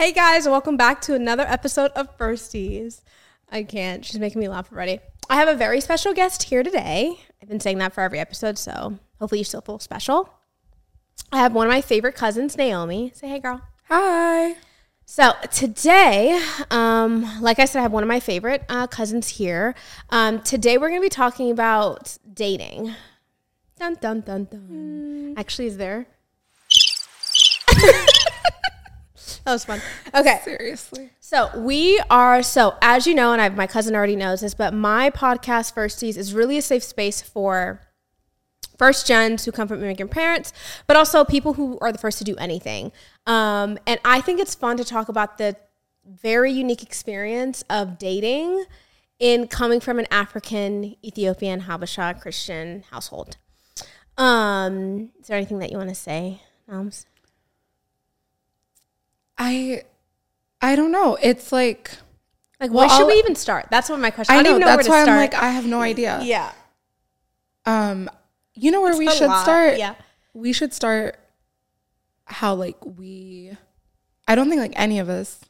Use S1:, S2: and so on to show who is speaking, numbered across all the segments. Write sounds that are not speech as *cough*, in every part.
S1: Hey guys, welcome back to another episode of Firsties. I can't. She's making me laugh already. I have a very special guest here today. I've been saying that for every episode, so hopefully you still feel special. I have one of my favorite cousins, Naomi. Say hey, girl.
S2: Hi.
S1: So today, um, like I said, I have one of my favorite uh, cousins here. Um, today we're going to be talking about dating. Dun dun dun dun. Actually, is there? *laughs* *laughs* that was fun. Okay.
S2: Seriously.
S1: So we are so as you know, and I've, my cousin already knows this, but my podcast Firsties is really a safe space for first gens who come from immigrant parents, but also people who are the first to do anything. Um, and I think it's fun to talk about the very unique experience of dating in coming from an African, Ethiopian, Habesha Christian household. Um, is there anything that you want to say, Nams?
S2: I I don't know. It's like
S1: Like,
S2: Well,
S1: where should
S2: I'll-
S1: we even start? That's what my question. I,
S2: I
S1: don't
S2: know
S1: even know
S2: that's
S1: where
S2: why I'm like I have no idea.
S1: yeah,
S2: Um you know where we should
S1: lot,
S2: start?
S1: yeah.
S2: We should start how like we I don't think like any of us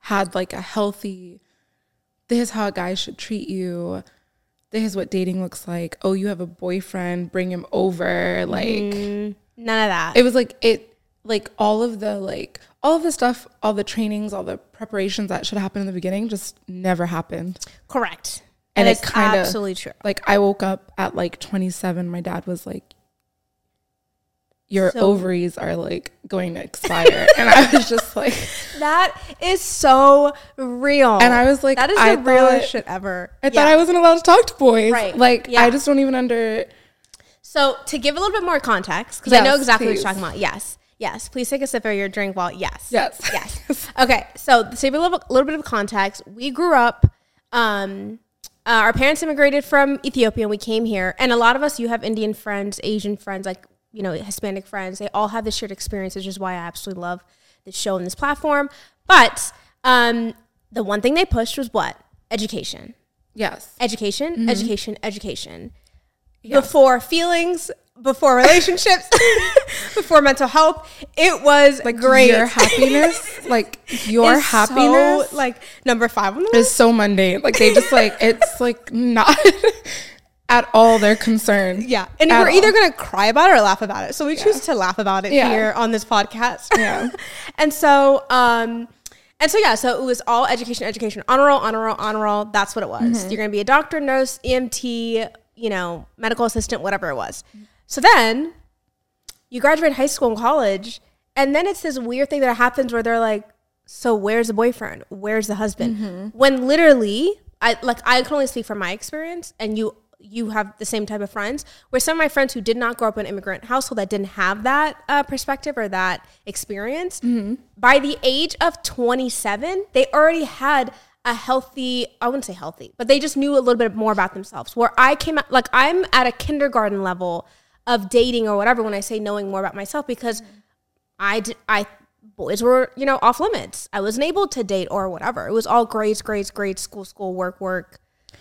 S2: had like a healthy this is how a guy should treat you. This is what dating looks like. Oh, you have a boyfriend, bring him over. Like
S1: Mm, none of that.
S2: it was like it like all of the like all of the stuff all the trainings all the preparations that should happen in the beginning just never happened
S1: Correct.
S2: And
S1: And
S2: it
S1: it's
S2: kinda-
S1: absolutely true.
S2: like i woke up at like 27 my dad was like your
S1: So-
S2: ovaries are like going to expire *laughs* and i was just like *laughs*
S1: That is so real.
S2: and i was like
S1: that is
S2: I
S1: the realest shit ever.
S2: i thought i wasn't allowed to talk to boys
S1: Right.
S2: like
S1: Yeah.
S2: i just don't even under
S1: So to give a little bit more context, because I know
S2: Yes,
S1: exactly what you're talking about. Yes. Yes. Please take a sip of your drink while yes.
S2: Yes.
S1: Yes. *laughs* Okay. So to give a little, little bit of context, we grew up. Um, uh, our parents immigrated from Ethiopia. and We came here, and a lot of us, you have Indian friends, Asian friends, like you know, Hispanic friends. They all have this shared experience, which is why I absolutely love this show and this platform. But um, the one thing they pushed was what education
S2: yes
S1: education, education, education. Before feelings, before relationships, *laughs* before mental health, it was like great.
S2: your happiness *laughs* like your
S1: Is so,
S2: happiness
S1: like number five on the
S2: is so mundane. Like they just like *laughs* it's like not at all their concern.
S1: Yeah, and we're either gonna cry about it or laugh about it. So we choose to laugh about it
S2: Yeah.
S1: here on this podcast.
S2: Yeah.
S1: and so, um, and so yeah, so it was all education, education, honor roll, honor roll, honor roll. That's what it was.
S2: Mm-hmm.
S1: You're gonna be a doctor, nurse, EMT, you know, medical assistant, whatever it was. So then you graduate high school and college, and then it's this weird thing that happens where they're like, "So where's the boyfriend? Where's the husband?"
S2: Mm-hmm.
S1: When literally, I like I can only speak from my experience, and you you have the same type of friends. Where some of my friends who did not grow up in an immigrant household that didn't have that uh, perspective or that experience,
S2: Mm-hmm.
S1: by the age of 27, they already had a healthy, I wouldn't say healthy, but they just knew a little bit more about themselves. Where I came at, like, I'm at a kindergarten level of dating or whatever when I say knowing more about myself because I, d- I, boys were, you know, off limits. I wasn't able to date or whatever. It was all grades, grades, grades, school, school, work, work,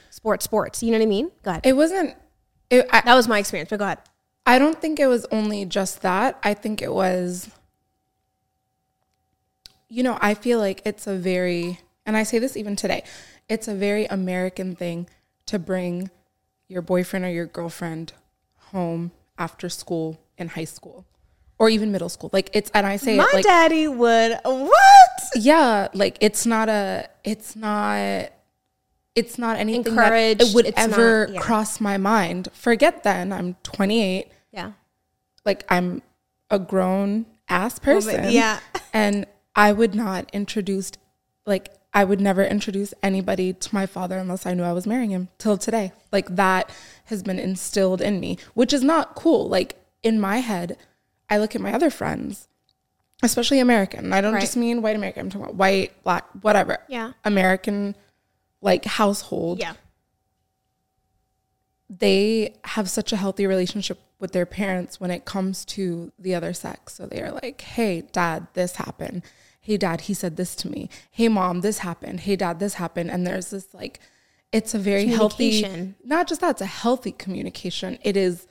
S1: sports, sports. You know what I mean? Go ahead.
S2: It wasn't it, I,
S1: that was my experience, but go ahead.
S2: I don't think it was only just that. I think it was you know, I feel like it's a very and I say this even today. It's a very American thing to bring your boyfriend or your girlfriend home after school in high school or even middle school. Like it's and I say
S1: My
S2: it like
S1: daddy would, what?
S2: yeah like it's not a it's not it's not anything
S1: Encouraged,
S2: that it would ever
S1: not- yeah.
S2: cross my mind forget then i'm 28
S1: Yeah.
S2: like i'm a grown ass person
S1: yeah. *laughs*
S2: and i would not introduce like i would never introduce anybody to my father unless i knew i was marrying him till today like that has been instilled in me which is not cool like in my head i look at my other friends especially american i don't
S1: Right.
S2: just mean white american i'm talking about white black whatever
S1: Yeah.
S2: american like household
S1: Yeah.
S2: they have such a healthy relationship with their parents when it comes to the other sex. So they are like, hey, dad, this happened. Hey, dad, he said this to me. Hey, mom, this happened. Hey, dad, this happened. And there's this like, it's a very healthy, not just that, it's a healthy communication. It is,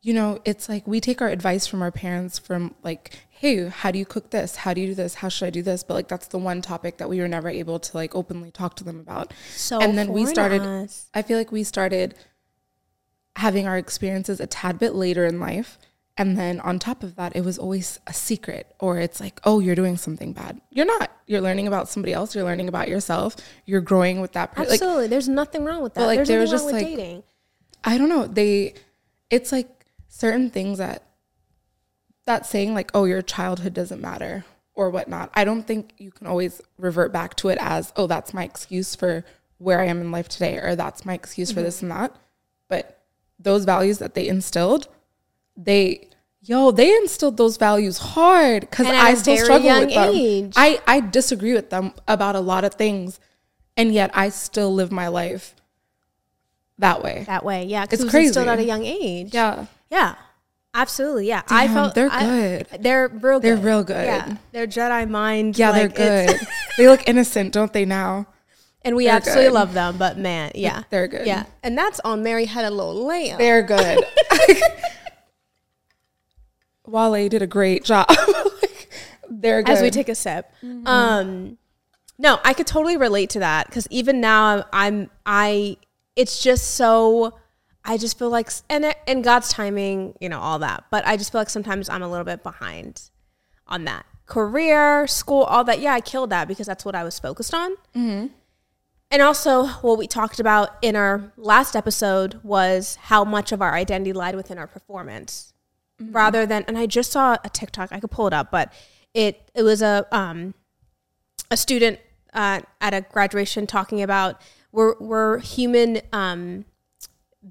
S2: you know, it's like we take our advice from our parents from like, hey, how do you cook this? How do you do this? How should I do this? But like that's the one topic that we were never able to like openly talk to them about.
S1: So
S2: and then we started
S1: us.
S2: I feel like we started having our experiences a tad bit later in life. And then on top of that, it was always a secret, or it's like, oh, you're doing something bad. You're not. You're learning about somebody else. You're learning about yourself. You're growing with that person. Like,
S1: Absolutely. There's nothing wrong with that.
S2: But, like,
S1: There's
S2: there
S1: nothing
S2: was
S1: wrong
S2: just,
S1: with
S2: like,
S1: dating.
S2: I don't know. They, it's like certain things that that saying like, oh, your childhood doesn't matter or whatnot. I don't think you can always revert back to it as, oh, that's my excuse for where I am in life today, or that's my excuse for mm-hmm. this and that. But those values that they instilled, they, yo, they instilled those values hard because I still struggle with them.
S1: age.
S2: I I disagree with them about a lot of things, and yet I still live my life that way.
S1: that way. Yeah, because
S2: It's
S1: it
S2: crazy.
S1: instilled at a young age.
S2: Yeah.
S1: Yeah, absolutely. Yeah, I
S2: Damn,
S1: felt
S2: they're
S1: I-
S2: good.
S1: they're real. good.
S2: They're real good.
S1: Yeah, they're Jedi mind.
S2: Yeah,
S1: like,
S2: they're good. *laughs* they look innocent, don't they now?
S1: and we
S2: They're
S1: absolutely
S2: good.
S1: love them. But man, yeah,
S2: They're good.
S1: Yeah, and that's on Mary Had a Little Lamb.
S2: They're good. *laughs* *laughs* Wale did a great job. *laughs* they're good.
S1: as we take a sip. Um, no, I could totally relate to that because even now I'm, I'm I it's just so I just feel like and it- and God's timing, you know, all that. But I just feel like sometimes I'm a little bit behind on that career, school, all that. Yeah, I killed that because that's what I was focused on. And also, what we talked about in our last episode was how much of our identity lied within our performance, rather than. And I just saw a TikTok. I could pull it up, but it it was a um a student uh, at a graduation talking about we're we're human um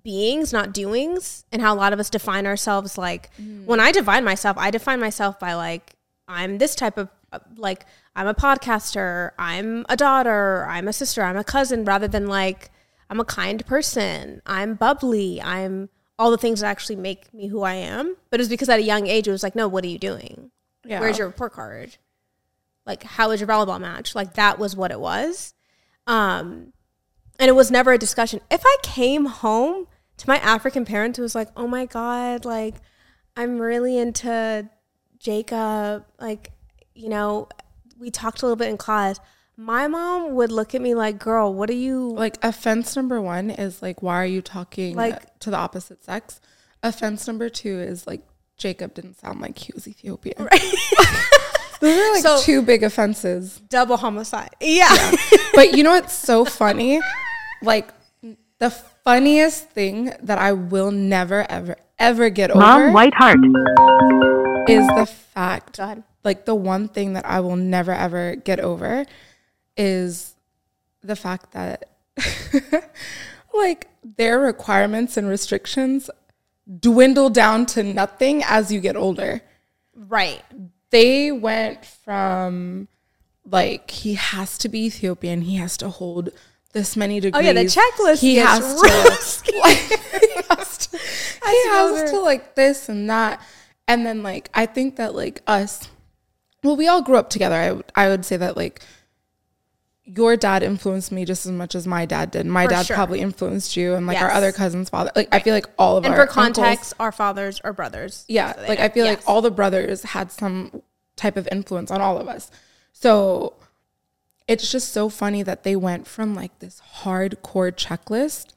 S1: beings, not doings, and how a lot of us define ourselves like when I define myself, I define myself by like I'm this type of like I'm a podcaster, I'm a daughter, I'm a sister, I'm a cousin, rather than like I'm a kind person, I'm bubbly, I'm all the things that actually make me who I am. But it was because at a young age, it was like, no, what are you doing?
S2: Yeah.
S1: Where's your report card? Like, how was your volleyball match? Like, that was what it was. Um, and it was never a discussion. If I came home to my African parents who was like, "Oh my god, like I'm really into Jacob," like you know, we talked a little bit in class. My mom would look at me like, "Girl, what are you?"
S2: like offense number one is like, why are you talking
S1: Like-
S2: to the opposite sex? Offense number two is like Jacob didn't sound like he was Ethiopian. *laughs* Right. *laughs* Those are like
S1: So-
S2: two big offenses.
S1: Double homicide. *laughs* Yeah.
S2: but you know what's so funny? Like the funniest thing that I will never ever ever get over
S3: Mom Whiteheart.
S2: is the fact
S1: Go
S2: like the one thing that I will never ever get over is the fact that *laughs* like their requirements and restrictions dwindle down to nothing as you get older.
S1: right.
S2: They went from like he has to be Ethiopian, he has to hold this many degrees.
S1: Oh yeah, the checklist.
S2: He has
S1: real
S2: to *laughs* like, he has to, he has to *laughs* like this and that. And then like I think that like us, well, we all grew up together. I I would say that like your dad influenced me just as much as my dad did. My
S1: For
S2: dad
S1: sure.
S2: probably influenced you, and like our other cousins' father. Like I feel like all of
S1: And
S2: our
S1: for
S2: uncles-
S1: context, our fathers are brothers.
S2: yeah,
S1: So
S2: like
S1: know.
S2: I feel like all the brothers had some type of influence on all of us. So it's just so funny that they went from like this hardcore checklist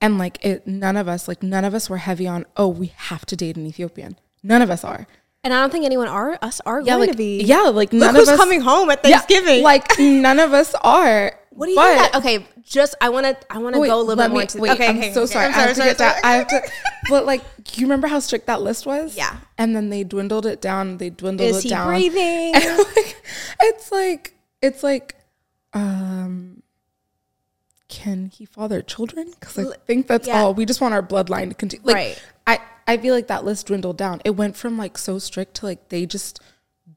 S2: and like it none of us like none of us were heavy on oh we have to date an Ethiopian. None of us are.
S1: And I don't think anyone are us are
S2: Yeah,
S1: going
S2: like
S1: to be.
S2: yeah, like *laughs* none
S1: who's
S2: of us
S1: coming home at
S2: Yeah,
S1: Thanksgiving.
S2: like none of us are.
S1: what do you
S2: but,
S1: think? That, okay, just I want to I want to go a little bit more
S2: me-
S1: into.
S2: Wait,
S1: okay,
S2: I'm
S1: okay,
S2: so
S1: okay.
S2: sorry.
S1: I'm
S2: I have to
S1: sorry,
S2: get that. I have to. *laughs* *laughs* But like, you remember how strict that list was?
S1: Yeah.
S2: And then they dwindled it down. They dwindled
S1: Is
S2: it
S1: he
S2: down.
S1: breathing?
S2: And, like, it's like it's like, um, can he father children? Because I think that's
S1: yeah.
S2: all. We just want our bloodline to continue. Like,
S1: Right.
S2: I feel like that list dwindled down. It went from like so strict to like they just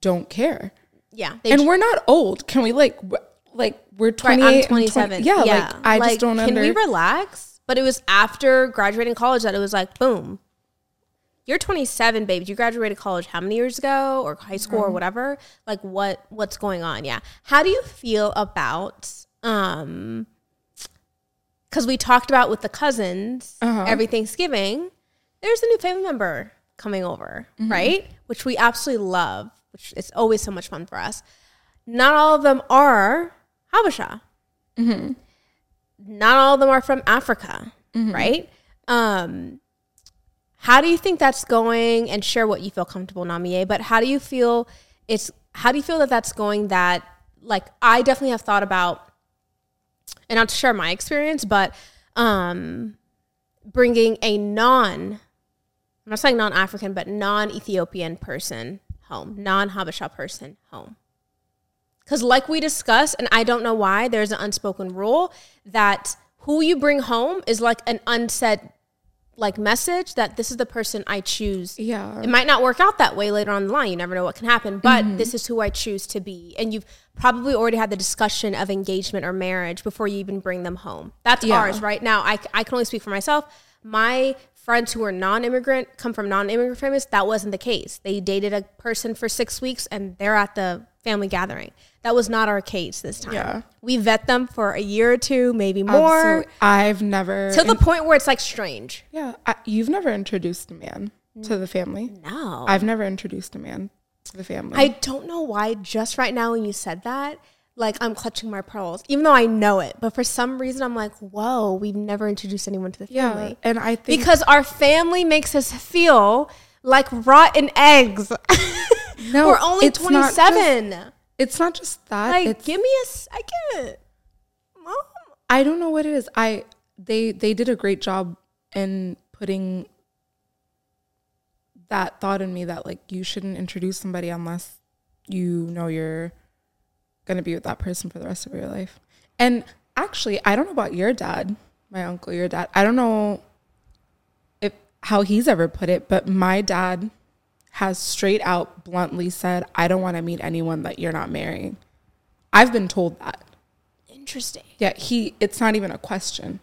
S2: don't care.
S1: Yeah, they
S2: and we're not old. Can we like w- like we're
S1: Right, I'm
S2: eight?
S1: 27.
S2: yeah, like I just don't know.
S1: Can
S2: under.
S1: we relax? But it was after graduating college that it was like, boom. You're 27, babe. You graduated college how many years ago, or high school,
S2: Mm-hmm.
S1: or whatever? Like, what what's going on? Yeah. How do you feel about um? Because we talked about with the cousins
S2: Uh-huh.
S1: every Thanksgiving, there's a new family member coming over, right? Which we absolutely love, which is always so much fun for us. Not all of them are Habesha. Not all of them are from Africa, right? Um, how do you think that's going? And share what you feel comfortable, Namie. But how do you feel it's? How do you feel that that's going? That like I definitely have thought about, and not to share my experience, but um, bringing a non, I'm not saying non-African, but non-Ethiopian person home, non-Habesha person home. Because, like we discussed, and I don't know why, there's an unspoken rule that who you bring home is like an unsaid like message that this is the person I choose.
S2: Yeah.
S1: It might not work out that way later on the line. You never know what can happen, but mm-hmm. this is who I choose to be. And you've probably already had the discussion of engagement or marriage before you even bring them home. That's
S2: Yeah.
S1: ours right now. I, I can only speak for myself. My friends who are non-immigrant come from non-immigrant families. That wasn't the case. They dated a person for six weeks and they're at the family gathering. That was not our case this time.
S2: Yeah.
S1: We vet them for a year or two, maybe more,
S2: So I've never.
S1: to the point where it's like strange.
S2: yeah, I, you've never introduced a man to the family.
S1: No.
S2: I've never introduced a man to the family.
S1: I don't know why just right now when you said that, like I'm clutching my pearls, even though I know it. But for some reason, I'm like, whoa, we've never introduced anyone to the family.
S2: yeah, and I think
S1: Because our family makes us feel like rotten eggs. *laughs*
S2: No,
S1: We're only
S2: it's not just-
S1: 27.
S2: it's not just that.
S1: like,
S2: it's,
S1: give me a second. Mom.
S2: I don't know what it is. I they they did a great job in putting that thought in me that like you shouldn't introduce somebody unless you know you're going to be with that person for the rest of your life. And actually, I don't know about your dad, my uncle, your dad. I don't know if how he's ever put it, but my dad has straight out bluntly said, "I don't want to meet anyone that you're not marrying." I've been told that.
S1: Interesting.
S2: Yeah, he it's not even a question.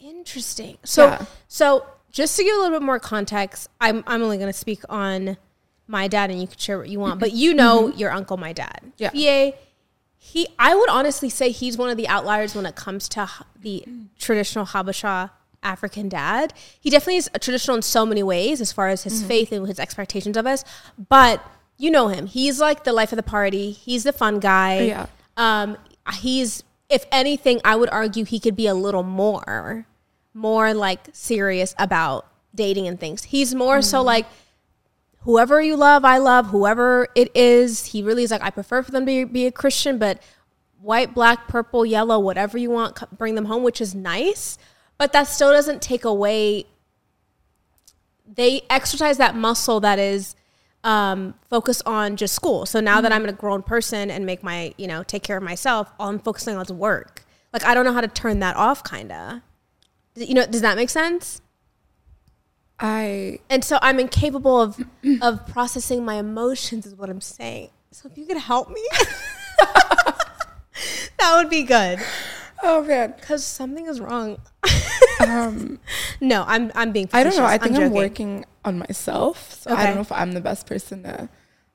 S1: Interesting. So,
S2: Yeah.
S1: so just to give a little bit more context, I'm I'm only going to speak on my dad, and you can share what you want. But you know your uncle, my dad.
S2: Mm-hmm. Yeah.
S1: He. I would honestly say he's one of the outliers when it comes to the traditional Habesha African dad. He definitely is traditional in so many ways, as far as his
S2: Mm-hmm.
S1: faith and his expectations of us. But you know him. He's like the life of the party. He's the fun guy.
S2: Yeah.
S1: Um, he's if anything, I would argue he could be a little more, more like serious about dating and things. He's more so
S2: Mm.
S1: like whoever you love, I love. Whoever it is, he really is like I prefer for them to be, be a Christian, but white, black, purple, yellow, whatever you want, bring them home, which is nice. But that still doesn't take away. They exercise that muscle that is um, focus on just school. So now that I'm a grown person and make my, you know, take care of myself, all I'm focusing on is work. Like I don't know how to turn that off, kind of. You know, does that make sense?
S2: I
S1: And so I'm incapable of of processing my emotions, is what I'm saying. So if you could help me, *laughs* that would be good.
S2: oh man.
S1: Because something is wrong.
S2: Um *laughs*
S1: No, I'm I'm being.
S2: I don't know. I think I'm,
S1: joking.
S2: working on myself. So I don't know if I'm the best person to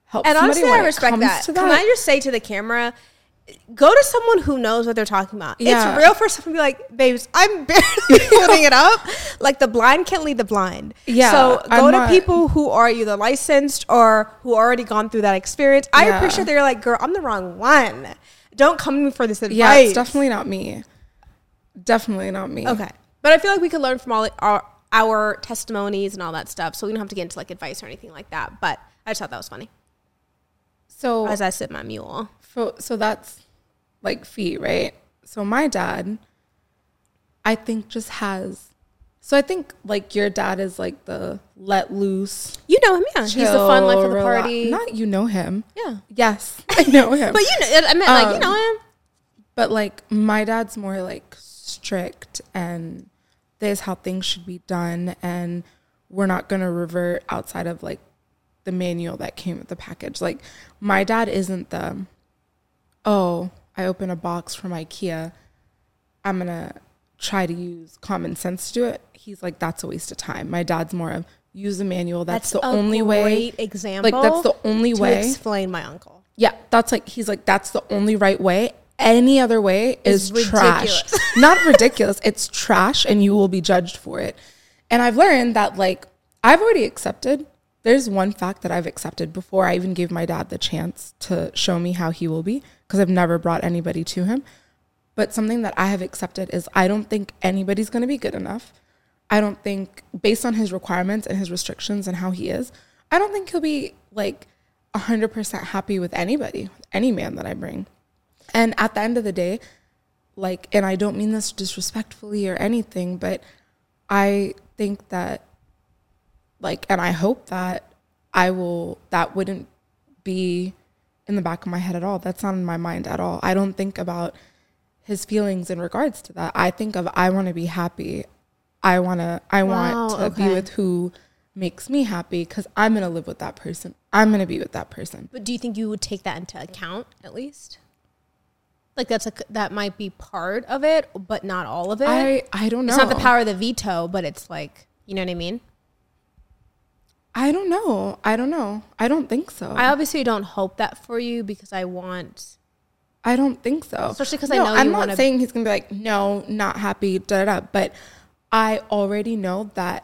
S2: help
S1: And
S2: somebody
S1: honestly, I respect
S2: comes
S1: that. Can I just say to the camera, go to someone who knows what they're talking about.
S2: Yeah.
S1: It's real for someone to be like, babes, I'm *laughs* barely *laughs* holding it up. Like the blind can't lead the blind.
S2: Yeah,
S1: So go
S2: I'm
S1: to
S2: not-
S1: people who are either licensed or who already gone through that experience. I
S2: Yeah.
S1: appreciate that you're like, girl, I'm the wrong one. Don't come to me for this advice.
S2: Yeah, it's definitely not me. Definitely not me.
S1: Okay. But I feel like we could learn from all our, our testimonies and all that stuff. So we don't have to get into like advice or anything like that. But I just thought that was funny
S2: So
S1: as I sit my mule.
S2: so, so that's like feet, right? So my dad, I think just has. So I think like your dad is like the let loose.
S1: You know him, yeah. He's the fun life of the
S2: chill, rela-
S1: party.
S2: Not you know him.
S1: yeah.
S2: Yes, *laughs* I know him.
S1: But you know, I meant like you
S2: Um,
S1: know him.
S2: But like my dad's more like strict and this how things should be done and we're not going to revert outside of like the manual that came with the package. Like my dad isn't the oh, I open a box from IKEA. I'm going to try to use common sense to do it. He's like that's a waste of time. My dad's more of use the manual. That's, the
S1: a
S2: only way.
S1: Example.
S2: Like that's the only way.
S1: explain my uncle.
S2: Yeah, that's like he's like that's the only right way. Any other way is
S1: It's
S2: trash. *laughs* Not ridiculous. It's trash, and you will be judged for it. And I've learned that like I've already accepted. There's one fact that I've accepted before I even gave my dad the chance to show me how he will be because I've never brought anybody to him. But something that I have accepted is I don't think anybody's going to be good enough. I don't think based on his requirements and his restrictions and how he is, I don't think he'll be like 100% happy with anybody, any man that I bring. And at the end of the day, like and I don't mean this disrespectfully or anything, but I think that like and I hope that I will that wouldn't be in the back of my head at all. That's not in my mind at all. I don't think about his feelings in regards to that. I think of I want to be happy. I want to I
S1: Wow,
S2: want to be with who makes me happy cuz I'm going to live with that person. I'm going to be with that person.
S1: But do you think you would take that into account at least? Like that's a that might be part of it, but not all of it.
S2: I I don't know.
S1: It's not the power of the veto, but it's like you know what I mean.
S2: I don't know. I don't know. I don't think so.
S1: I obviously don't hope that for you because I want.
S2: I don't think so.
S1: Especially 'cause I
S2: No,
S1: know
S2: I'm
S1: you
S2: not saying he's gonna be like, no, not happy, da da. da. But I already know that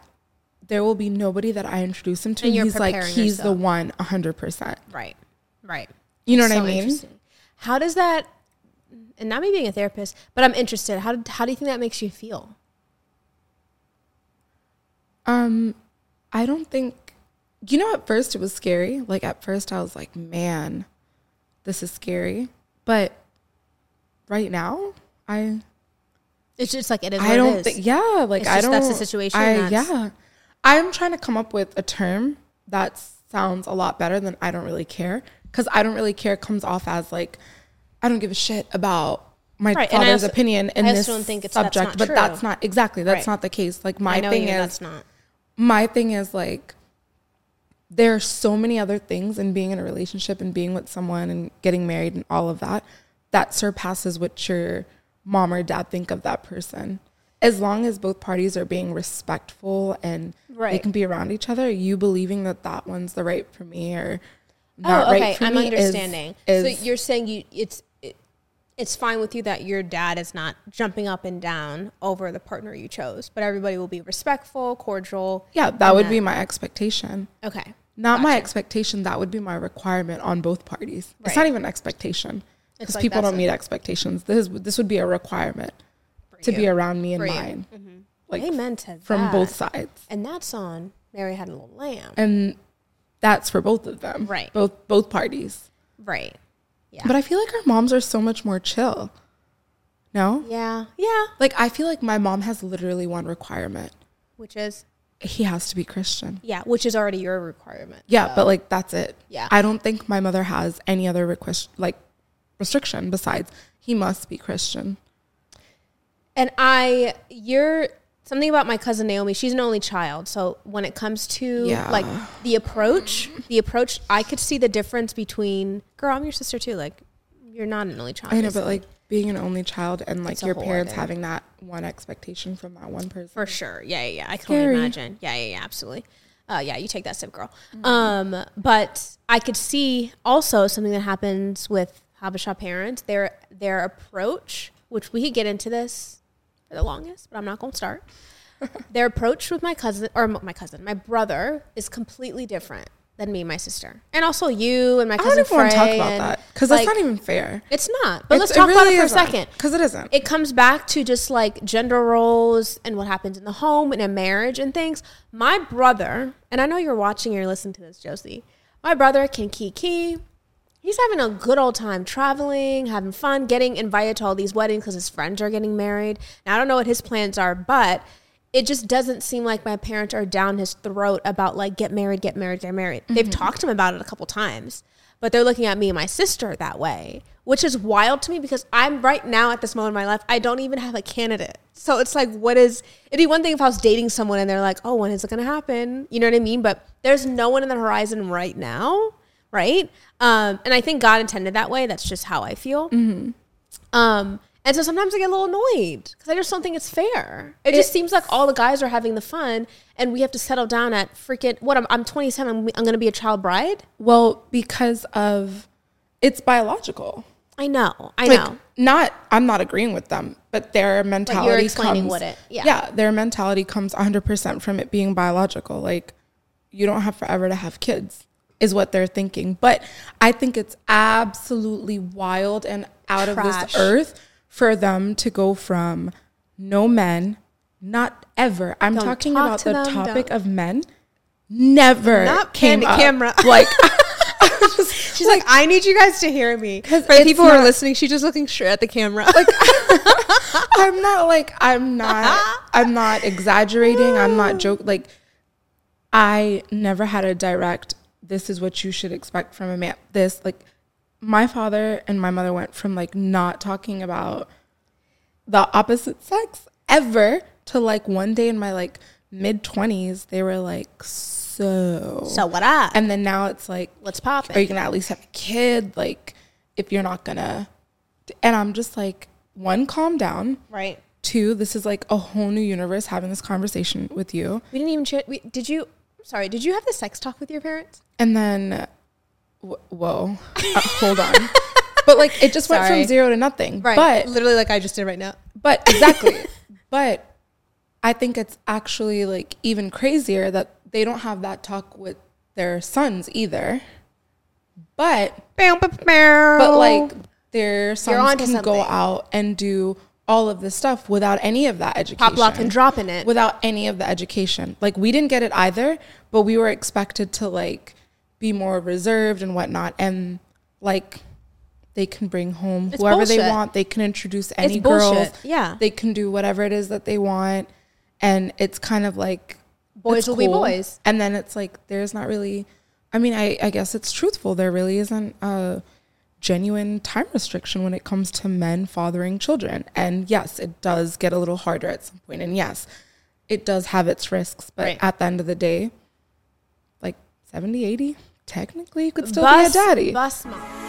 S2: there will be nobody that I introduce him to.
S1: And
S2: he's like, he's the
S1: yourself.
S2: one, hundred percent.
S1: Right. Right.
S2: You know what I mean?
S1: How does that? And not me being a therapist, but I'm interested. How how do you think that makes you feel?
S2: Um, I don't think. You know, at first it was scary. Like at first, I was like, man, this is scary. But right now, I
S1: It's just like it is.
S2: I don't
S1: is.
S2: think. Yeah, like
S1: It's
S2: I
S1: just
S2: don't.
S1: that's the situation,
S2: I,
S1: that's-
S2: yeah, I'm trying to come up with a term that sounds a lot better than I don't really care because I don't really care comes off as like I don't give a shit about my
S1: Right, and
S2: father's
S1: also-
S2: opinion in
S1: I
S2: this
S1: don't think it's- that's
S2: subject,
S1: not
S2: but
S1: true.
S2: that's not exactly that's
S1: Right.
S2: not the case. Like my thing
S1: you.
S2: is
S1: That's not.
S2: my thing is like there are so many other things in being in a relationship and being with someone and getting married and all of that that surpasses what your mom or dad think of that person as long as both parties are being respectful and they can be around each other you believing that that one's the right for me or oh, not
S1: oh, okay.
S2: right for
S1: I'm
S2: me is-
S1: understanding.
S2: is,
S1: so you're saying you it's it, it's fine with you that your dad is not jumping up and down over the partner you chose, but everybody will be respectful, cordial.
S2: yeah that would
S1: that-
S2: be my expectation
S1: Okay.
S2: not my expectation that would be my requirement on both parties it's not even expectation because
S1: like
S2: people don't meet expectations this is, this would be a requirement to be around me and
S1: For you.
S2: mine mm-hmm. like
S1: Amen to
S2: from
S1: that.
S2: both sides
S1: And that's on Mary Had a Little Lamb.
S2: and that's for both of them
S1: Right.
S2: both both parties
S1: right. Yeah.
S2: but i feel like our moms are so much more chill no
S1: yeah. Yeah.
S2: like i feel like my mom has literally one requirement
S1: Which is
S2: he has to be christian
S1: yeah, which is already your requirement.
S2: yeah but like that's it
S1: Yeah.
S2: i don't think my mother has any other request like restriction besides he must be christian
S1: And I, you're something about my cousin Naomi. She's an only child, so when it comes to
S2: Yeah.
S1: like the approach, the approach, I could see the difference between. Girl, I'm your sister too. Like, you're not an only child.
S2: i know but like being an only child and like your parents
S1: other-
S2: having that one expectation from that one person
S1: For sure. Yeah, yeah, yeah. I can only imagine. Yeah, yeah, yeah, absolutely. Uh, yeah, you take that sip, girl. Um, but I could see also something that happens with Habesha parents, their their approach, which we could get into this for the longest, but I'm not going to start. *laughs* their approach with my cousin or my cousin, my brother, is completely different than me and my sister, and also you and my cousin.
S2: i don't even want to talk
S1: Frey
S2: about
S1: and,
S2: that because
S1: like,
S2: that's not even fair
S1: It's not. But let's talk about it for a second
S2: because it isn't
S1: it comes back to just like gender roles and what happens in the home and a marriage and things. My brother, and I know you're watching or you're listening to this, Josie. My brother can kiki. He's having a good old time traveling, having fun, getting invited to all these weddings because his friends are getting married. Now, I don't know what his plans are, but it just doesn't seem like my parents are down his throat about like get married, get married, get married. They've mm-hmm. talked to him about it a couple times, but they're looking at me and my sister that way, which is wild to me because I'm right now at this moment in my life, I don't even have a candidate. So it's like, what is, it'd be one thing if I was dating someone and they're like, oh, when is it going to happen? You know what I mean? But there's no one in the horizon right now. Right. Um, and I think God intended that way. That's just how I feel. Um, and so sometimes I get a little annoyed because I just don't think it's fair. It just seems like all the guys are having the fun, and we have to settle down at freaking what? I'm, I'm 27. I'm, I'm going to be a child bride.
S2: Well, because of it's biological.
S1: I know. I
S2: Like,
S1: know.
S2: not I'm not agreeing with them, but their mentality
S1: explaining
S2: comes
S1: what it- yeah.
S2: yeah, their mentality comes 100% from it being biological. Like you don't have forever to have kids is what they're thinking. But I think it's absolutely wild and out of this earth for them to go from no men, not ever. I'm
S1: Don't
S2: talking
S1: talk
S2: about
S1: to
S2: the
S1: them,
S2: topic
S1: don't-
S2: of men. Never
S1: Not
S2: came up.
S1: camera. *laughs*
S2: Like
S1: She's like, I need you guys to hear me. For the people who are listening, she's just looking straight at the camera. *laughs* Like, *laughs*
S2: I'm not like I'm not I'm not exaggerating. I'm not joke like I never had a direct this is what you should expect from a man. This like my father and my mother went from like not talking about the opposite sex ever to like one day in my like mid 20s they were like so
S1: so what up?
S2: and then now it's like
S1: What's popping?
S2: are you gonna at least have a kid like if you're not gonna and i'm just like one calm down
S1: right.
S2: two this is like a whole new universe having this conversation with you
S1: We didn't even. Ch- we, did you? Sorry. Did you have the sex talk with your parents?
S2: and then wh- whoa uh, hold on but like it just went
S1: Sorry.
S2: from zero to nothing
S1: Right.
S2: but
S1: literally, like I just did right now.
S2: but *laughs* exactly but i think it's actually like even crazier that they don't have that talk with their sons either but
S1: But
S2: but like their sons
S1: onto
S2: can go
S1: something.
S2: out and do all of this stuff without any of that education
S1: pop lock and dropping it.
S2: without any of the education. Like we didn't get it either but we were expected to like be more reserved and whatnot. And like they can bring home
S1: It's
S2: whoever they want. They can introduce any
S1: bullshit.
S2: girls.
S1: Yeah.
S2: they can do whatever it is that they want. And it's kind of like
S1: Boys will be boys.
S2: and then it's like there's not really i mean i i guess it's truthful. There really isn't a genuine time restriction when it comes to men fathering children and yes it does get a little harder at some point and yes it does have its risks but
S1: Right.
S2: at the end of the day like 70 80 technically you could still
S1: bus,
S2: be a daddy
S1: Bus mom.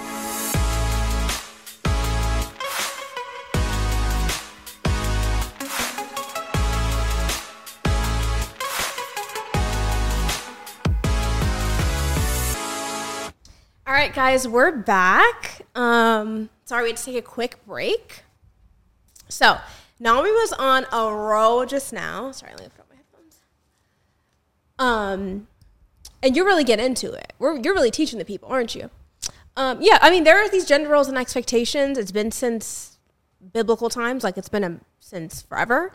S1: All right, guys, we're back. Um, sorry, we had to take a quick break. So, Naomi was on a roll just now. Sorry, let me put on my headphones. Um, and you really get into it. We're, you're really teaching the people, aren't you? Um, yeah, I mean, there are these gender roles and expectations. It's been since biblical times, like it's been a, since forever.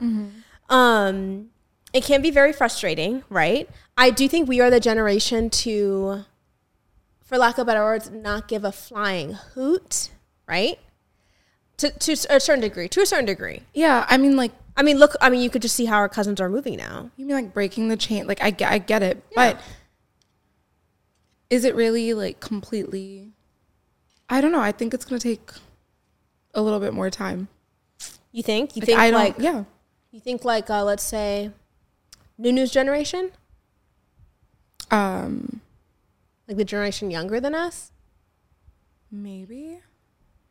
S1: Um, it can be very frustrating, right? I do think we are the generation to, for lack of better words, not give a flying hoot, right? To, to a certain degree, to a certain degree.
S2: yeah i mean like
S1: I mean, look, I mean, you could just see how our cousins are moving now.
S2: You mean like breaking the chain? Like I get, I get it, but is it really like completely? I don't know. I think it's gonna take a little bit more time.
S1: You think? You
S2: Like,
S1: think
S2: I don't.
S1: like
S2: yeah,
S1: you think like uh, let's say new news generation,
S2: um,
S1: like the generation younger than us.
S2: maybe.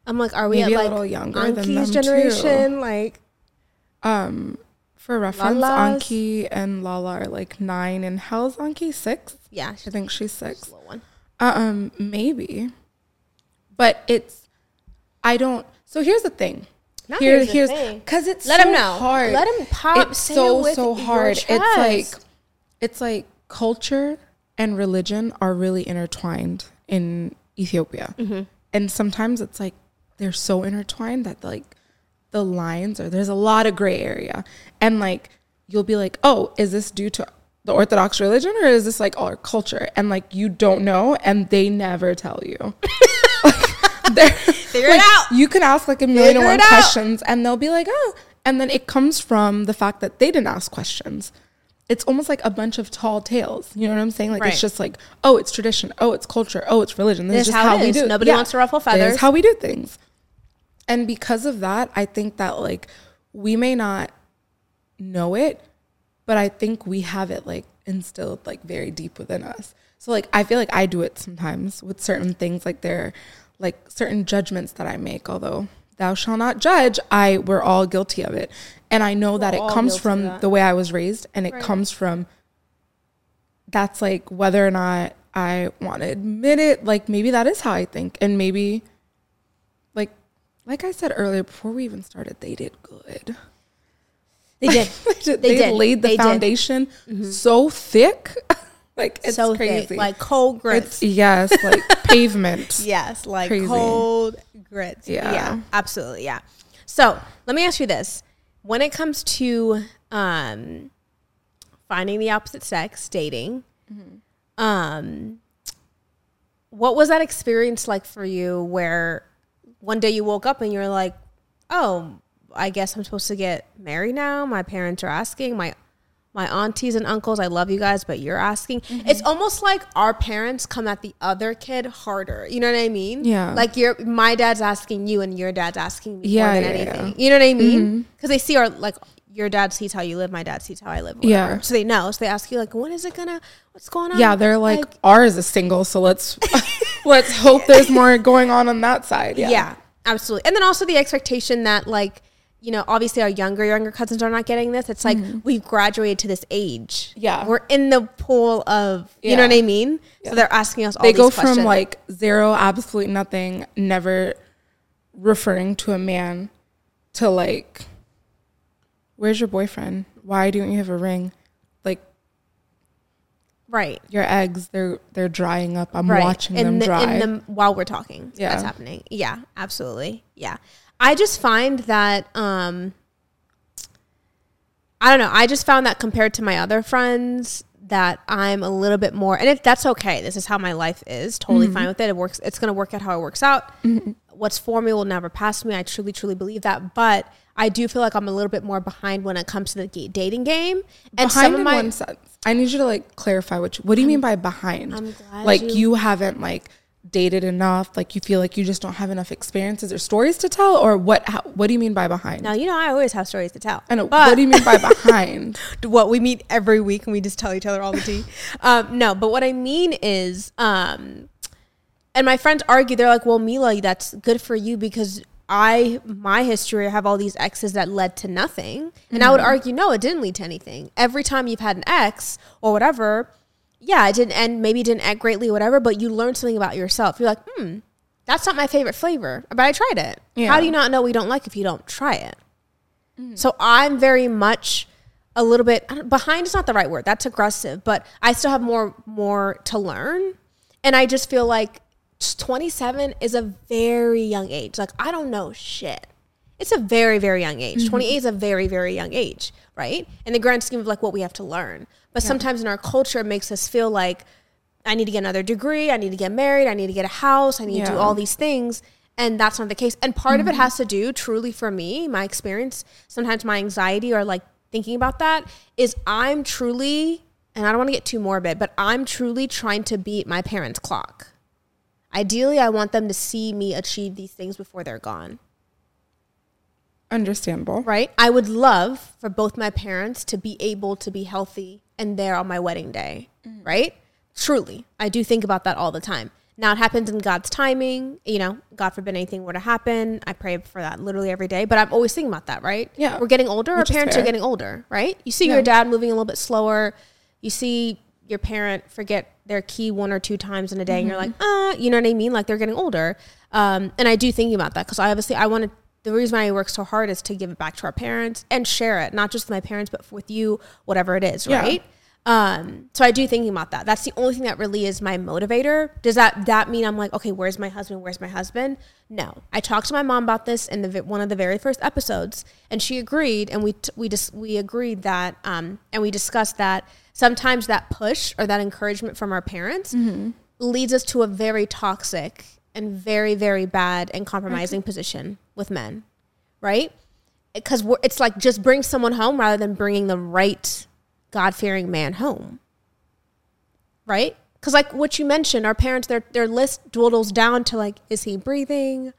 S1: I'm like, are we
S2: Maybe
S1: at
S2: a little younger than
S1: Anki's
S2: them, too.
S1: generation? Like,
S2: Um, for reference,
S1: Lala's?
S2: Anki and Lala are like nine, and how's Anki six?
S1: yeah,
S2: I
S1: she's
S2: think she's six.
S1: little one.
S2: Um, maybe, but it's. I don't. So here's the thing.
S1: Not
S2: Here,
S1: here's
S2: here's
S1: thing.
S2: because it's
S1: Let
S2: so
S1: 'em know.
S2: hard.
S1: Let 'em pop-
S2: It's so so hard. It's like it's like culture and religion are really intertwined in Ethiopia,
S1: Mm-hmm.
S2: and sometimes it's like they're so intertwined that like the lines are there's a lot of gray area, and like you'll be like, oh, is this due to the Orthodox religion or is this like our culture? And like you don't know, and they never tell you. *laughs* They're-
S1: Figure
S2: like,
S1: it out.
S2: You can ask like a million and one questions, and they'll be like, oh. And then it comes from the fact that they didn't ask questions. It's almost like a bunch of tall tales. You know what I'm saying? Like
S1: Right.
S2: it's just like, oh, it's tradition. Oh, it's culture. Oh, it's religion. This,
S1: This
S2: is
S1: how
S2: how, we do.
S1: Nobody wants to ruffle
S2: This
S1: feathers.
S2: is how we do things. And because of that, I think that like we may not know it, but I think we have it like instilled like very deep within us. So like I feel like I do it sometimes with certain things like there are like certain judgments that I make, although thou shalt not judge, I we're all guilty of it. And I know that it comes from the way I was raised and it
S1: Right.
S2: comes from that's like whether or not I want to admit it, like maybe that is how I think. And maybe like like I said earlier, before we even started, they did good.
S1: They did. *laughs*
S2: they,
S1: They did.
S2: laid the
S1: They did. Mm-hmm.
S2: foundation so thick, *laughs* like it's
S1: so
S2: crazy.
S1: thick, like cold grits.
S2: it's yes, like *laughs* pavement.
S1: Yes, like
S2: Crazy.
S1: cold grits. Yeah.
S2: Yeah.
S1: absolutely. Yeah. So let me ask you this: When it comes to um, finding the opposite sex, dating,
S2: Mm-hmm.
S1: um, what was that experience like for you? Where one day you woke up and you're like, "Oh, I guess I'm supposed to get married now." My parents are asking my my aunties and uncles, I love you guys, but you're asking.
S2: Mm-hmm.
S1: It's almost like our parents come at the other kid harder. You know what I mean?
S2: Yeah.
S1: Like your my dad's asking you and your dad's asking me
S2: Yeah,
S1: more than
S2: yeah,
S1: anything.
S2: yeah. Mm-hmm.
S1: You know what I mean? Because they see our like your dad sees how you live, my dad sees how I live. Whatever.
S2: Yeah.
S1: So they know. So they ask you like, when is it gonna? What's going on?
S2: Yeah, they're like, ours is single, so let's *laughs* *laughs* let's hope there's more going on on that side.
S1: yeah.
S2: Yeah,
S1: absolutely. And then also the expectation that like. You know, obviously, our younger younger cousins are not getting this. It's like we've graduated to this age.
S2: Mm-hmm. Yeah.
S1: we're in the pool of. You know what I mean? So they're asking us. all
S2: they go
S1: questions.
S2: from like zero, absolutely nothing, never referring to a man, to like, where's your boyfriend? Why don't you have a ring? Like
S1: right.
S2: your eggs, they're they're drying up. I'm
S1: right.
S2: watching
S1: in
S2: them
S1: the,
S2: dry.
S1: in the while we're talking.
S2: Yeah.
S1: that's happening. Yeah, absolutely. Yeah, I just find that um, I don't know. I just found that compared to my other friends, that I'm a little bit more, and if that's okay, this is how my life is. Totally
S2: Mm-hmm.
S1: fine with it. It works. It's gonna work out how it works out. What's for me will never pass me. I truly, truly believe that. But I do feel like I'm a little bit more behind when it comes to the dating game. And
S2: behind
S1: some of
S2: in
S1: my
S2: one sense. I need you to like clarify which. what do you mean by behind?
S1: I'm glad
S2: like
S1: you-
S2: you, haven't like dated enough. Like you feel like you just don't have enough experiences or stories to tell, or what? How, what do you mean by behind?
S1: now, you know, I always have stories to tell.
S2: I know.
S1: but
S2: what do you mean by behind? *laughs*
S1: what we meet every week and we just tell each other all the tea. *laughs* um, no, but what I mean is, um, and my friends argue, they're like, well, Mila, that's good for you because I, my history, I have all these exes that led to nothing. And I would argue, no, it didn't lead to anything. Every time you've had an ex or whatever, yeah, it didn't end, maybe it didn't end greatly or whatever, but you learned something about yourself. You're like, hmm, that's not my favorite flavor, but I tried it.
S2: Yeah.
S1: How do you not know we don't like if you don't try it? So I'm very much a little bit behind is not the right word. That's aggressive, but I still have more more to learn. And I just feel like 27 is a very young age. Like I don't know shit. It's a very very young age. 28 is a very very young age, right? In the grand scheme of like what we have to learn. But sometimes in our culture it makes us feel like I need to get another degree, I need to get married, I need to get a house, I need to do all these things. And that's not the case. And part of it mm-hmm. has to do, truly for me, my experience, sometimes my anxiety or like thinking about that is I'm truly, and I don't want to get too morbid, but I'm truly trying to beat my parents' clock. Ideally, I want them to see me achieve these things before they're gone
S2: Understandable.
S1: right? I would love for both my parents to be able to be healthy and there on my wedding day, right? Truly, I do think about that all the time. Now it happens in God's timing, you know, God forbid anything were to happen. I pray for that literally every day, but I'm always thinking about that, right?
S2: Yeah.
S1: We're getting older, our
S2: Which is
S1: parents are getting older, right? You see
S2: Yeah.
S1: your dad moving a little bit slower. You see your parent forget their key one or two times in a day and you're like,
S2: Mm-hmm.
S1: uh, you know what I mean? Like they're getting older. Um, and I do think about that because I obviously I want to the reason why I work so hard is to give it back to our parents and share it, not just with my parents, but with you, whatever it is,
S2: Yeah.
S1: right? Um, so I do thinking about that. That's the only thing that really is my motivator. Does that that mean I'm like, okay, where's my husband? Where's my husband? No, I talked to my mom about this in the one of the very first episodes, and she agreed, and we t- we just we agreed that, um, and we discussed that sometimes that push or that encouragement from our parents leads us to a very toxic and very very bad and compromising position with men right? Because it's like just bring someone home rather than bringing the right god-fearing man home right? Because like what you mentioned our parents their their list dwindles down to like is he breathing?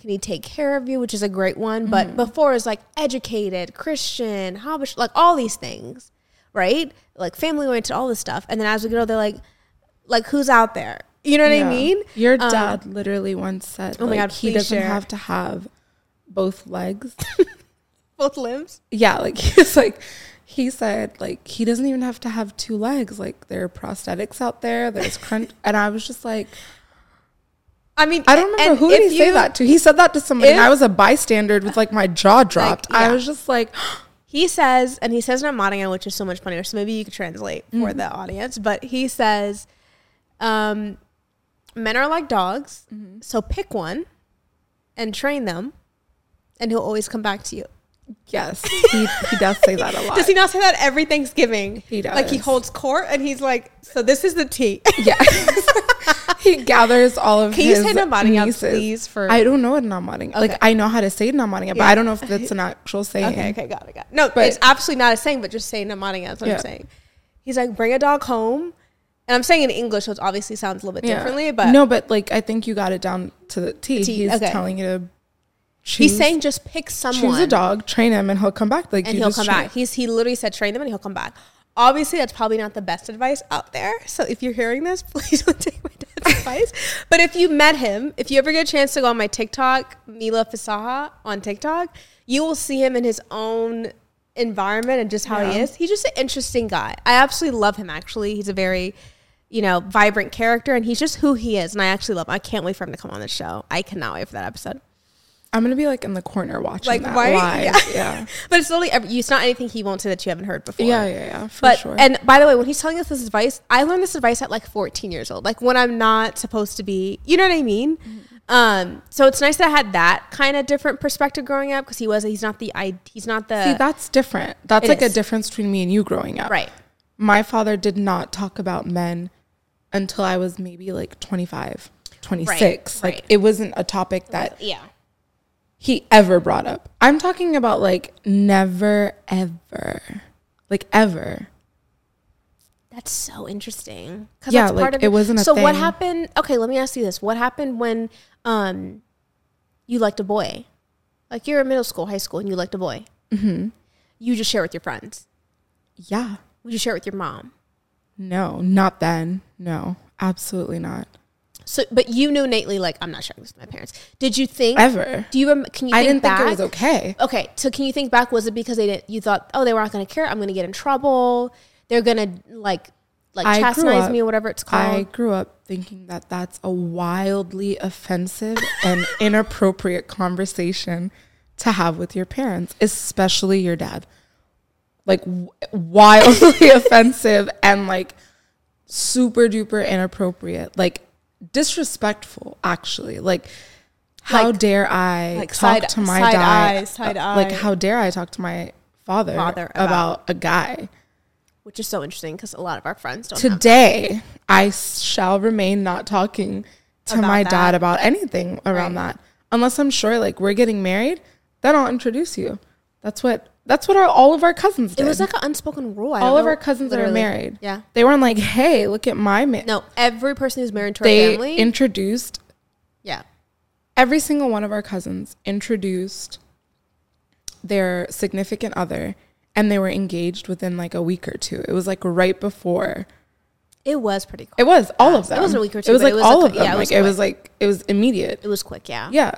S1: Can he take care of you? Which is a great one. But before is like educated christian how much like all these things right? Like family oriented all this stuff. And then as we get older they're like like who's out there? You know what i mean?
S2: Your
S1: Um,
S2: dad literally once said,
S1: Oh my
S2: like,
S1: God,
S2: he doesn't
S1: share.
S2: have to have both legs. *laughs*
S1: both limbs
S2: yeah, like *laughs* he's like, he said, like, he doesn't even have to have two legs. Like, there are prosthetics out there. There's crunch. *laughs* And I was just like,
S1: I mean,
S2: I don't remember who did
S1: if
S2: he say that to. He said that to somebody, and I was a bystander with like my jaw dropped. I
S1: yeah.
S2: was just like, *gasps*
S1: He says, and he says in Montana, which is so much funnier. So maybe you could translate for
S2: Mm-hmm.
S1: the audience. But he says, um, "Men are like dogs,
S2: Mm-hmm.
S1: so pick one and train them, and he'll always come back to you."
S2: yes, *laughs* he, he does say that a lot.
S1: Does he not say that every Thanksgiving?
S2: He does.
S1: Like he holds court, and he's like, "So this is the tea." *laughs*
S2: Yeah. *laughs* he gathers all of
S1: Can you
S2: his
S1: say Namaringa, please, for-
S2: I don't know what Namaringa.
S1: Okay.
S2: Like I know how to say Namaringa, but
S1: Yeah.
S2: I don't know if that's an actual saying.
S1: Okay, okay, got it, got it. No,
S2: But-
S1: it's absolutely not a saying, but just saying Namaringa. That's what
S2: Yeah.
S1: I'm saying. He's like, bring a dog home. And I'm saying in English, so it obviously sounds a little bit
S2: Yeah.
S1: differently, but
S2: no, but like I think you got it down to the. T, He's
S1: okay.
S2: telling you to choose.
S1: he's saying just pick someone.
S2: choose a dog, train him, and he'll come back. Like
S1: and he'll come
S2: train-
S1: back. He's he literally said train them and he'll come back. Obviously, that's probably not the best advice out there. So if you're hearing this, *laughs* please don't take my dad's advice. But if you met him, if you ever get a chance to go on my TikTok, Mila Fasaha on TikTok, you will see him in his own environment and just how he is. He's just an interesting guy. I absolutely love him. Actually, he's a very you know vibrant character, and he's just who he is. And I actually love. Him. I can't wait for him to come on the show. I cannot wait for that episode.
S2: I'm gonna be like in the corner watching
S1: Like,
S2: that
S1: right? *laughs*
S2: live.
S1: Yeah.
S2: Yeah.
S1: But it's literally every, it's not anything he won't say that you haven't heard before.
S2: Yeah, yeah, yeah, for
S1: but
S2: sure.
S1: and by the way, when he's telling us this advice, I learned this advice at like 14 years old, like when I'm not supposed to be. You know what I mean?
S2: Mm-hmm.
S1: Um, so it's nice that I had that kind of different perspective growing up because he was he's not the I he's not the
S2: See, that's different. That's like
S1: is.
S2: a difference between me and you growing up.
S1: right.
S2: My father did not talk about men until I was maybe like 25, 26.
S1: right.
S2: Like it wasn't a topic that
S1: Yeah.
S2: He ever brought up. I'm talking about like never ever. Like ever.
S1: That's so interesting. 'Cause
S2: Yeah,
S1: that's
S2: like, part of it it wasn't a
S1: So what happened? Okay, let me ask you this: What happened when um you liked a boy? Like you're in middle school, high school, and you liked a boy. Mm-hmm. You just share with your friends.
S2: Yeah.
S1: Would you share it with your mom?
S2: No, not then. No, absolutely not.
S1: So, but you knew innately, like I'm not sharing this with my parents. Did you think?
S2: Ever.
S1: Do you? Rem- can you?
S2: I didn't
S1: back?
S2: think it was okay.
S1: Okay, so can you think back? Was it because they didn't? You thought, oh, they were not going to care. I'm going to get in trouble. They're going to like, like
S2: I
S1: chastise
S2: up-
S1: me or whatever it's called.
S2: I grew up thinking that that's a wildly offensive and *laughs* inappropriate conversation to have with your parents, especially your dad. Like wildly *laughs* offensive and like super duper inappropriate, like disrespectful actually. Like how
S1: Like-
S2: dare I
S1: like
S2: talk
S1: side-
S2: to my
S1: side side
S2: uh, Like how dare I talk to my father,
S1: Father
S2: about,
S1: about-
S2: a guy?
S1: which is so interesting because a lot of our friends don't.
S2: Today, I shall remain not talking to my
S1: that.
S2: dad about anything around
S1: Right.
S2: that. Unless I'm sure like we're getting married, then I'll introduce you. That's what that's what our, all of our cousins did.
S1: It was like an unspoken rule. I
S2: all of
S1: know,
S2: our cousins that are
S1: literally.
S2: married.
S1: Yeah.
S2: They weren't like, "Hey, look at my man."
S1: No, every person who's married to our
S2: they
S1: family.
S2: introduced
S1: yeah.
S2: every single one of our cousins introduced their significant other and they were engaged within like a week or two. It was like right before
S1: It was pretty cool.
S2: It was all of them.
S1: it wasn't a week or two,
S2: It was
S1: but
S2: like
S1: it was
S2: all
S1: a
S2: of
S1: quick-
S2: them.
S1: yeah, it
S2: like
S1: was
S2: it was like it was immediate.
S1: It was quick. Yeah.
S2: Yeah,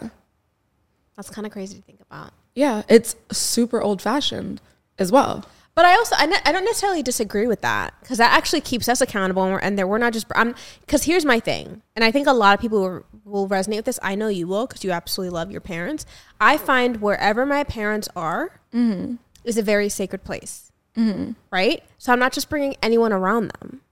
S1: That's kind of crazy to think about.
S2: Yeah. It's super old fashioned as well.
S1: But I also I, ne- I don't necessarily disagree with that because that actually keeps us accountable and we're, and there we're not just I'm because here's my thing and I think a lot of people will, will resonate with this. I know you will because you absolutely love your parents. I find wherever my parents are is a very sacred place, mm-hmm. right? So I'm not just bringing anyone around them.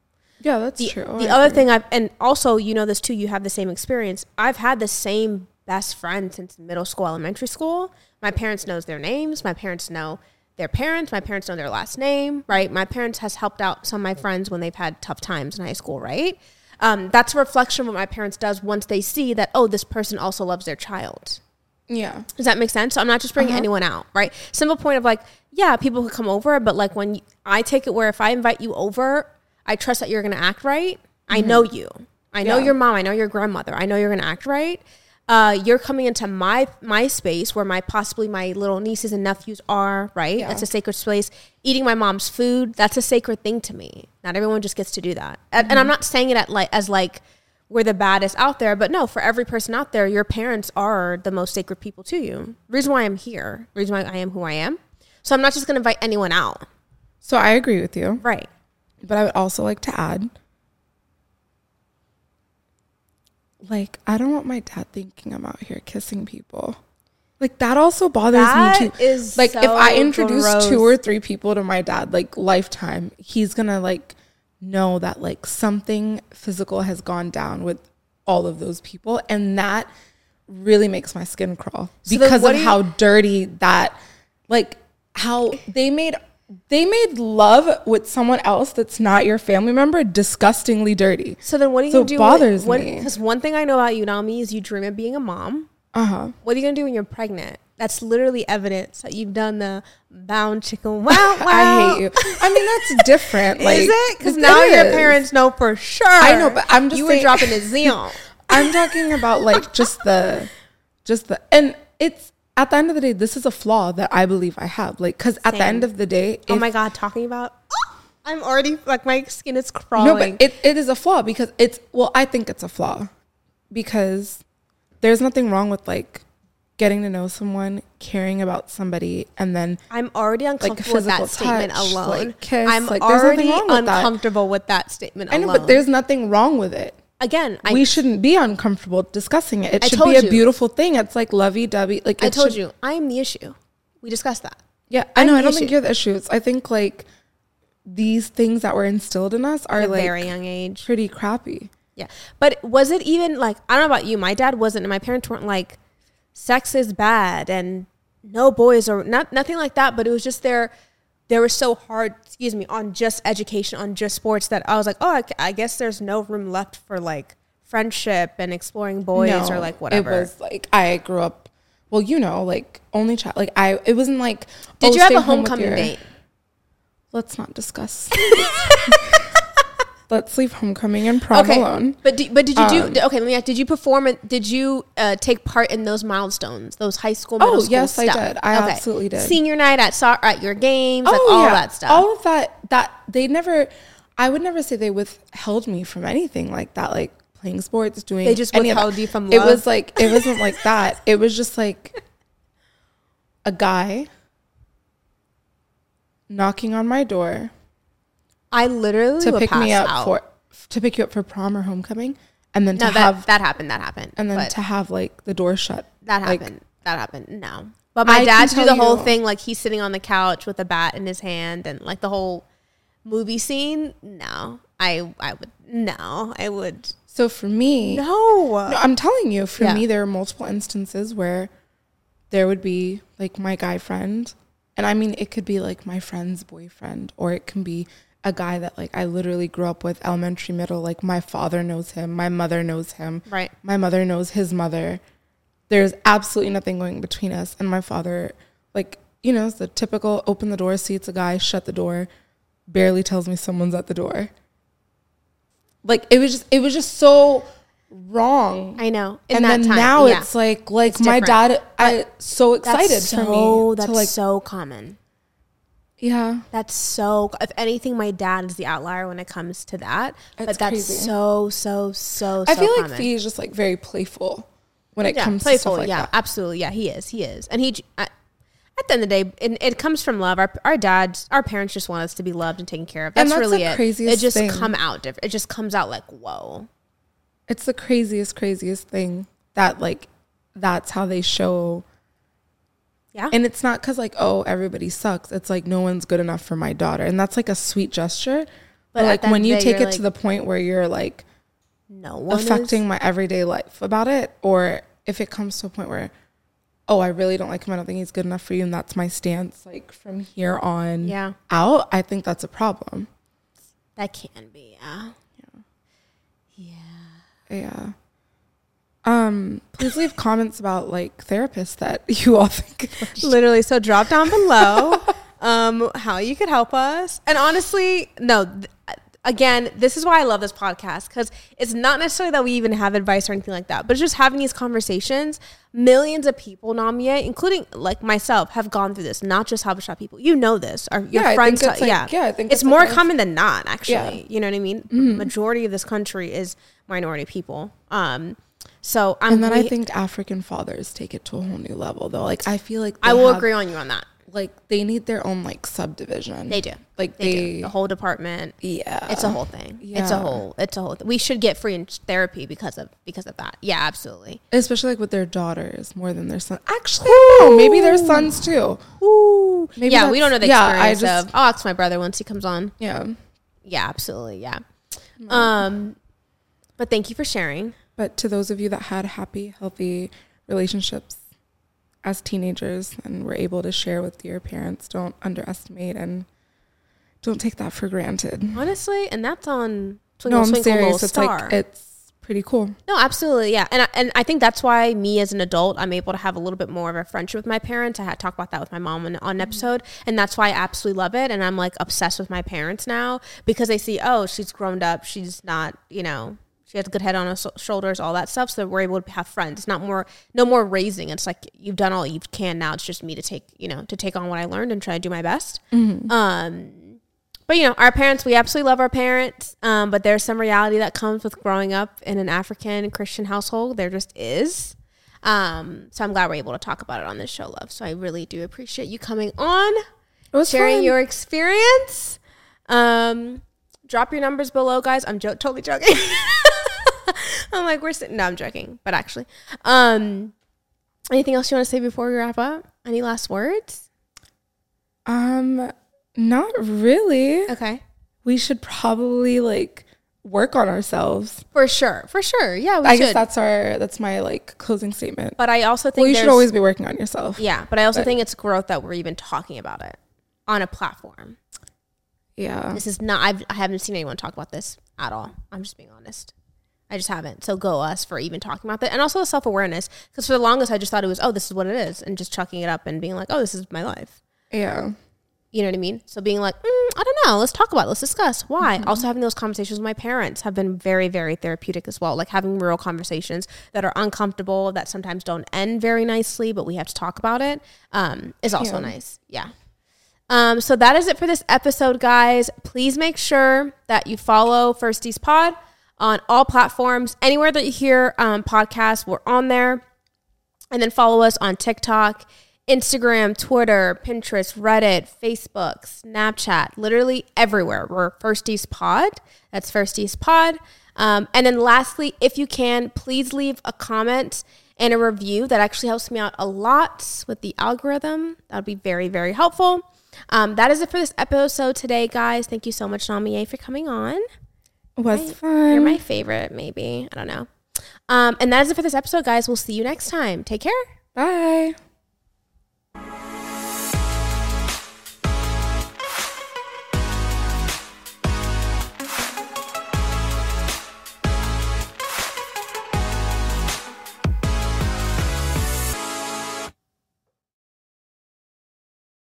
S2: Yeah, that's
S1: The,
S2: true.
S1: the
S2: I
S1: other
S2: agree.
S1: thing I've and also you know this too. You have the same experience. I've had the same best friend since middle school, elementary school. My parents knows their names. My parents know their parents. My parents know their last name. Right. My parents has helped out some of my friends when they've had tough times in high school. Right. Um, that's a reflection of what my parents does once they see that oh this person also loves their child.
S2: yeah,
S1: Does that make sense? So I'm not just bringing anyone out, right? Simple point of like, yeah, people could come over, but like when you, I take it where if I invite you over, I trust that you're going to act right. I know you. I know
S2: Yeah.
S1: your mom. I know your grandmother. I know you're going to act right. Uh, you're coming into my my space where my possibly my little nieces and nephews are, right?
S2: Yeah.
S1: That's a sacred space. Eating my mom's food, that's a sacred thing to me. Not everyone just gets to do that. And, and I'm not saying it at like as like we're the baddest out there, but no, for every person out there, your parents are the most sacred people to you. Reason why I'm here, reason why I am who I am. So I'm not just going to invite anyone out,
S2: so I agree with you.
S1: right?
S2: But I would also like to add like I don't want my dad thinking I'm out here kissing people. Like that also bothers
S1: That
S2: me too.
S1: is
S2: like if I introduce
S1: gross.
S2: two or three people to my dad, like lifetime, he's gonna like know that like something physical has gone down with all of those people, and that really makes my skin crawl
S1: So
S2: because of how dirty that, like how they made. They made love with someone else that's not your family member disgustingly dirty.
S1: So then, what are you
S2: So
S1: gonna do?
S2: bothers
S1: what,
S2: me.
S1: Because one thing I know about you, Nami, is you dream of being a mom.
S2: Uh huh.
S1: What are you gonna do when you're pregnant? That's literally evidence that you've done the bound chicken. Wow, *laughs* wow.
S2: I hate you. I mean, that's different. *laughs* Like,
S1: is it? Because now your parents know for sure.
S2: I know, but I'm just
S1: you
S2: saying-
S1: were dropping a *laughs* zeal.
S2: I'm talking about like just the, just the, and it's at the end of the day, this is a flaw that I believe I have. Like, because at the end of the day,
S1: oh my god, talking about. *gasps* I'm already like my skin is crawling.
S2: no, but it, it is a flaw because it's well, I think it's a flaw because there's nothing wrong with like getting to know someone, caring about somebody, and then
S1: I'm already uncomfortable with that statement
S2: touch,
S1: alone.
S2: like kiss,
S1: I'm
S2: like,
S1: already
S2: wrong with that.
S1: uncomfortable with that statement
S2: I
S1: alone.
S2: know, but there's nothing wrong with it.
S1: Again, I,
S2: we shouldn't be uncomfortable discussing it. It
S1: I
S2: should be a
S1: you.
S2: beautiful thing. It's like lovey dovey. Like
S1: I told
S2: should-
S1: you, I am the issue. We discussed that.
S2: Yeah, I
S1: I'm
S2: know. I don't think you're the issues. I think like these things that were instilled in us are
S1: At a
S2: like
S1: very young age.
S2: pretty crappy.
S1: Yeah. But was it even like I don't know about you, my dad wasn't and my parents weren't like sex is bad and no boys or not nothing like that, but it was just their they were so hard, excuse me, on just education, on just sports that I was like, oh, I, I guess there's no room left for like friendship and exploring boys or like whatever.
S2: It was like I grew up. Well, you know, like only child. Like I, it wasn't like.
S1: Did
S2: oh,
S1: you have a
S2: home
S1: homecoming date?
S2: Let's not discuss. *laughs* *laughs* Let's leave homecoming and prom
S1: Okay,
S2: alone.
S1: but do, but did you
S2: Um,
S1: do? Okay, let me ask. Did you perform? Did you uh, take part in those milestones, those high school? Middle
S2: Oh,
S1: school
S2: yes, I did. I absolutely did.
S1: Senior night at at your games, oh, like all that stuff.
S2: All of that. That they never. I would never say they withheld me from anything like that. Like playing sports, doing.
S1: They just
S2: any of that.
S1: withheld you from Love.
S2: It was like it wasn't like that. *laughs* It was just like a guy knocking on my door
S1: I literally
S2: to pick me up
S1: out.
S2: for to pick you up for prom or homecoming, and then
S1: No,
S2: to
S1: that,
S2: have
S1: that happened. That happened.
S2: and then to have like the door shut.
S1: that
S2: like,
S1: happened. that happened. No, but my
S2: I
S1: dad do the whole
S2: you-
S1: thing like he's sitting on the couch with a bat in his hand and like the whole movie scene. No, I I would no, I would
S2: So for me,
S1: no.
S2: No, I'm telling you, for
S1: Yeah.
S2: me, there are multiple instances where there would be like my guy friend. And I mean, it could be like my friend's boyfriend, or it can be a guy that like I literally grew up with elementary, middle. Like my father knows him, my mother knows him,
S1: Right.
S2: my mother knows his mother. There's absolutely nothing going between us. And my father, like, you know, it's the typical open the door, seats a guy, shut the door, barely tells me someone's at the door. Like it was just it was just so wrong
S1: I know. In
S2: and
S1: that
S2: then
S1: time,
S2: now
S1: yeah.
S2: it's like like
S1: It's
S2: my
S1: different.
S2: dad I so excited
S1: that's
S2: for
S1: so,
S2: me
S1: That's
S2: to like
S1: so common.
S2: Yeah
S1: That's so. If anything, my dad is the outlier when it comes to that. but that's
S2: crazy.
S1: so so so.
S2: I
S1: so
S2: feel like
S1: common.
S2: Fee is just like very playful when it
S1: yeah,
S2: comes to
S1: playful.
S2: stuff like
S1: yeah,
S2: that.
S1: absolutely. Yeah, he is. He is, and he. I- At the end of the day, it, it comes from love. Our our dads, our parents just want us to be loved and taken care of.
S2: And
S1: That's,
S2: that's
S1: really
S2: the
S1: it.
S2: craziest
S1: it just
S2: thing.
S1: come out different. It just comes out like whoa.
S2: It's the craziest craziest thing that like that's how they show
S1: Yeah,
S2: and it's not cuz like oh everybody sucks. It's like no one's good enough for my daughter and that's like a sweet gesture.
S1: But
S2: But, like when you take it to the point where you're like
S1: no one
S2: affecting
S1: Is,
S2: my everyday life about it or if it comes to a point where oh i really don't like him i don't think he's good enough for you and that's my stance like from here on
S1: Yeah.
S2: out i think that's a problem
S1: that can be. Yeah.
S2: Yeah. Yeah. yeah um please leave comments about like therapists that *laughs* you all think *laughs*
S1: Literally. So drop down below *laughs* um, how you could help us. And honestly, no. Th- again, this is why I love this podcast because it's not necessarily that we even have advice or anything like that, but it's just having these conversations. Millions of people, Namia, including like myself, have gone through this. Not just Habesha people. You know this. Or your
S2: Yeah,
S1: friends.
S2: like-
S1: yeah,
S2: yeah, I think
S1: it's
S2: it's like
S1: more
S2: a-
S1: common than not. Actually,
S2: Yeah.
S1: You know what I mean. Majority of this country is minority people. Um, so I'm.
S2: and then i think african fathers take it to a whole new level though like i feel like
S1: I will
S2: have
S1: agree on you on that.
S2: like they need their own like subdivision.
S1: They do.
S2: Like
S1: They,
S2: they,
S1: do. The whole department.
S2: yeah.
S1: It's a whole thing. Yeah. It's a whole. It's a whole. Th- we should get free in- therapy because of because of that. Yeah, absolutely.
S2: especially like with their daughters more than their son. Actually, I don't. Maybe their sons too.
S1: Ooh.
S2: Maybe
S1: yeah, we don't know the
S2: yeah, I
S1: experience
S2: just-
S1: of. I'll ask my brother once he comes on.
S2: Yeah.
S1: Yeah, absolutely. Yeah. Um, but thank you for sharing.
S2: But to those of you that had happy, healthy relationships as teenagers and were able to share with your parents, don't underestimate and don't take that for granted.
S1: Honestly, and that's on Twinkle
S2: no, I'm
S1: Twinkle
S2: serious.
S1: Little
S2: It's
S1: Star.
S2: like it's pretty cool.
S1: No, absolutely, yeah, and I, and I think that's why me as an adult, I'm able to have a little bit more of a friendship with my parents. I had talked about that with my mom on, on an episode, and that's why I absolutely love it. And I'm like obsessed with my parents now because they see, oh, she's grown up, she's not, you know, she has a good head on her shoulders, all that stuff. So we're able to have friends. It's not more, no more raising. It's like you've done all you can. Now it's just me to take, you know, to take on what I learned and try to do my best. Um, but you know, our parents, we absolutely love our parents. Um, but there's some reality that comes with growing up in an African Christian household. There just is. Um, so I'm glad we're able to talk about it on this show, love. So I really do appreciate you coming on, sharing
S2: fun.
S1: your experience. Um, drop your numbers below, guys. I'm jo- totally joking. *laughs* *laughs* I'm like, we're sitting. No, I'm joking, but actually, um, anything else you want to say before we wrap up? Any last words?
S2: um not really.
S1: Okay.
S2: We should probably like work on ourselves.
S1: For sure, for sure. Yeah, we
S2: I
S1: should.
S2: guess that's our that's my like closing statement.
S1: but I also think
S2: Well, you should always be working on yourself.
S1: yeah. But I also
S2: but-
S1: think it's growth that we're even talking about it on a platform.
S2: Yeah.
S1: This is not. I've, I haven't seen anyone talk about this at all. I'm just being honest. I just haven't. So go us for even talking about that, and also the self awareness. Because for the longest, I just thought it was, oh, this is what it is, and just chucking it up and being like, oh, this is my life.
S2: Yeah.
S1: You know what I mean? So being like, mm, I don't know, let's talk about it. Let's discuss why. Also having those conversations with my parents have been very, very therapeutic as well. Like having real conversations that are uncomfortable, that sometimes don't end very nicely, but we have to talk about it, um, is also
S2: Yeah.
S1: nice. Yeah. Um, so that is it for this episode, guys. Please make sure that you follow Firsties Pod on all platforms. Anywhere that you hear um, podcasts, we're on there. And then follow us on TikTok, Instagram, Twitter, Pinterest, Reddit, Facebook, Snapchat, literally everywhere. We're Firsties Pod. That's Firsties Pod. Um, and then lastly, if you can, please leave a comment and a review. That actually helps me out a lot with the algorithm. That would be very, very helpful. Um, that is it for this episode today, guys. Thank you so much, Namie, for coming on.
S2: Was
S1: Right.
S2: fun.
S1: You're my favorite, maybe. I don't know. Um, and that is it for this episode, guys. We'll see you next time. Take care.
S2: Bye.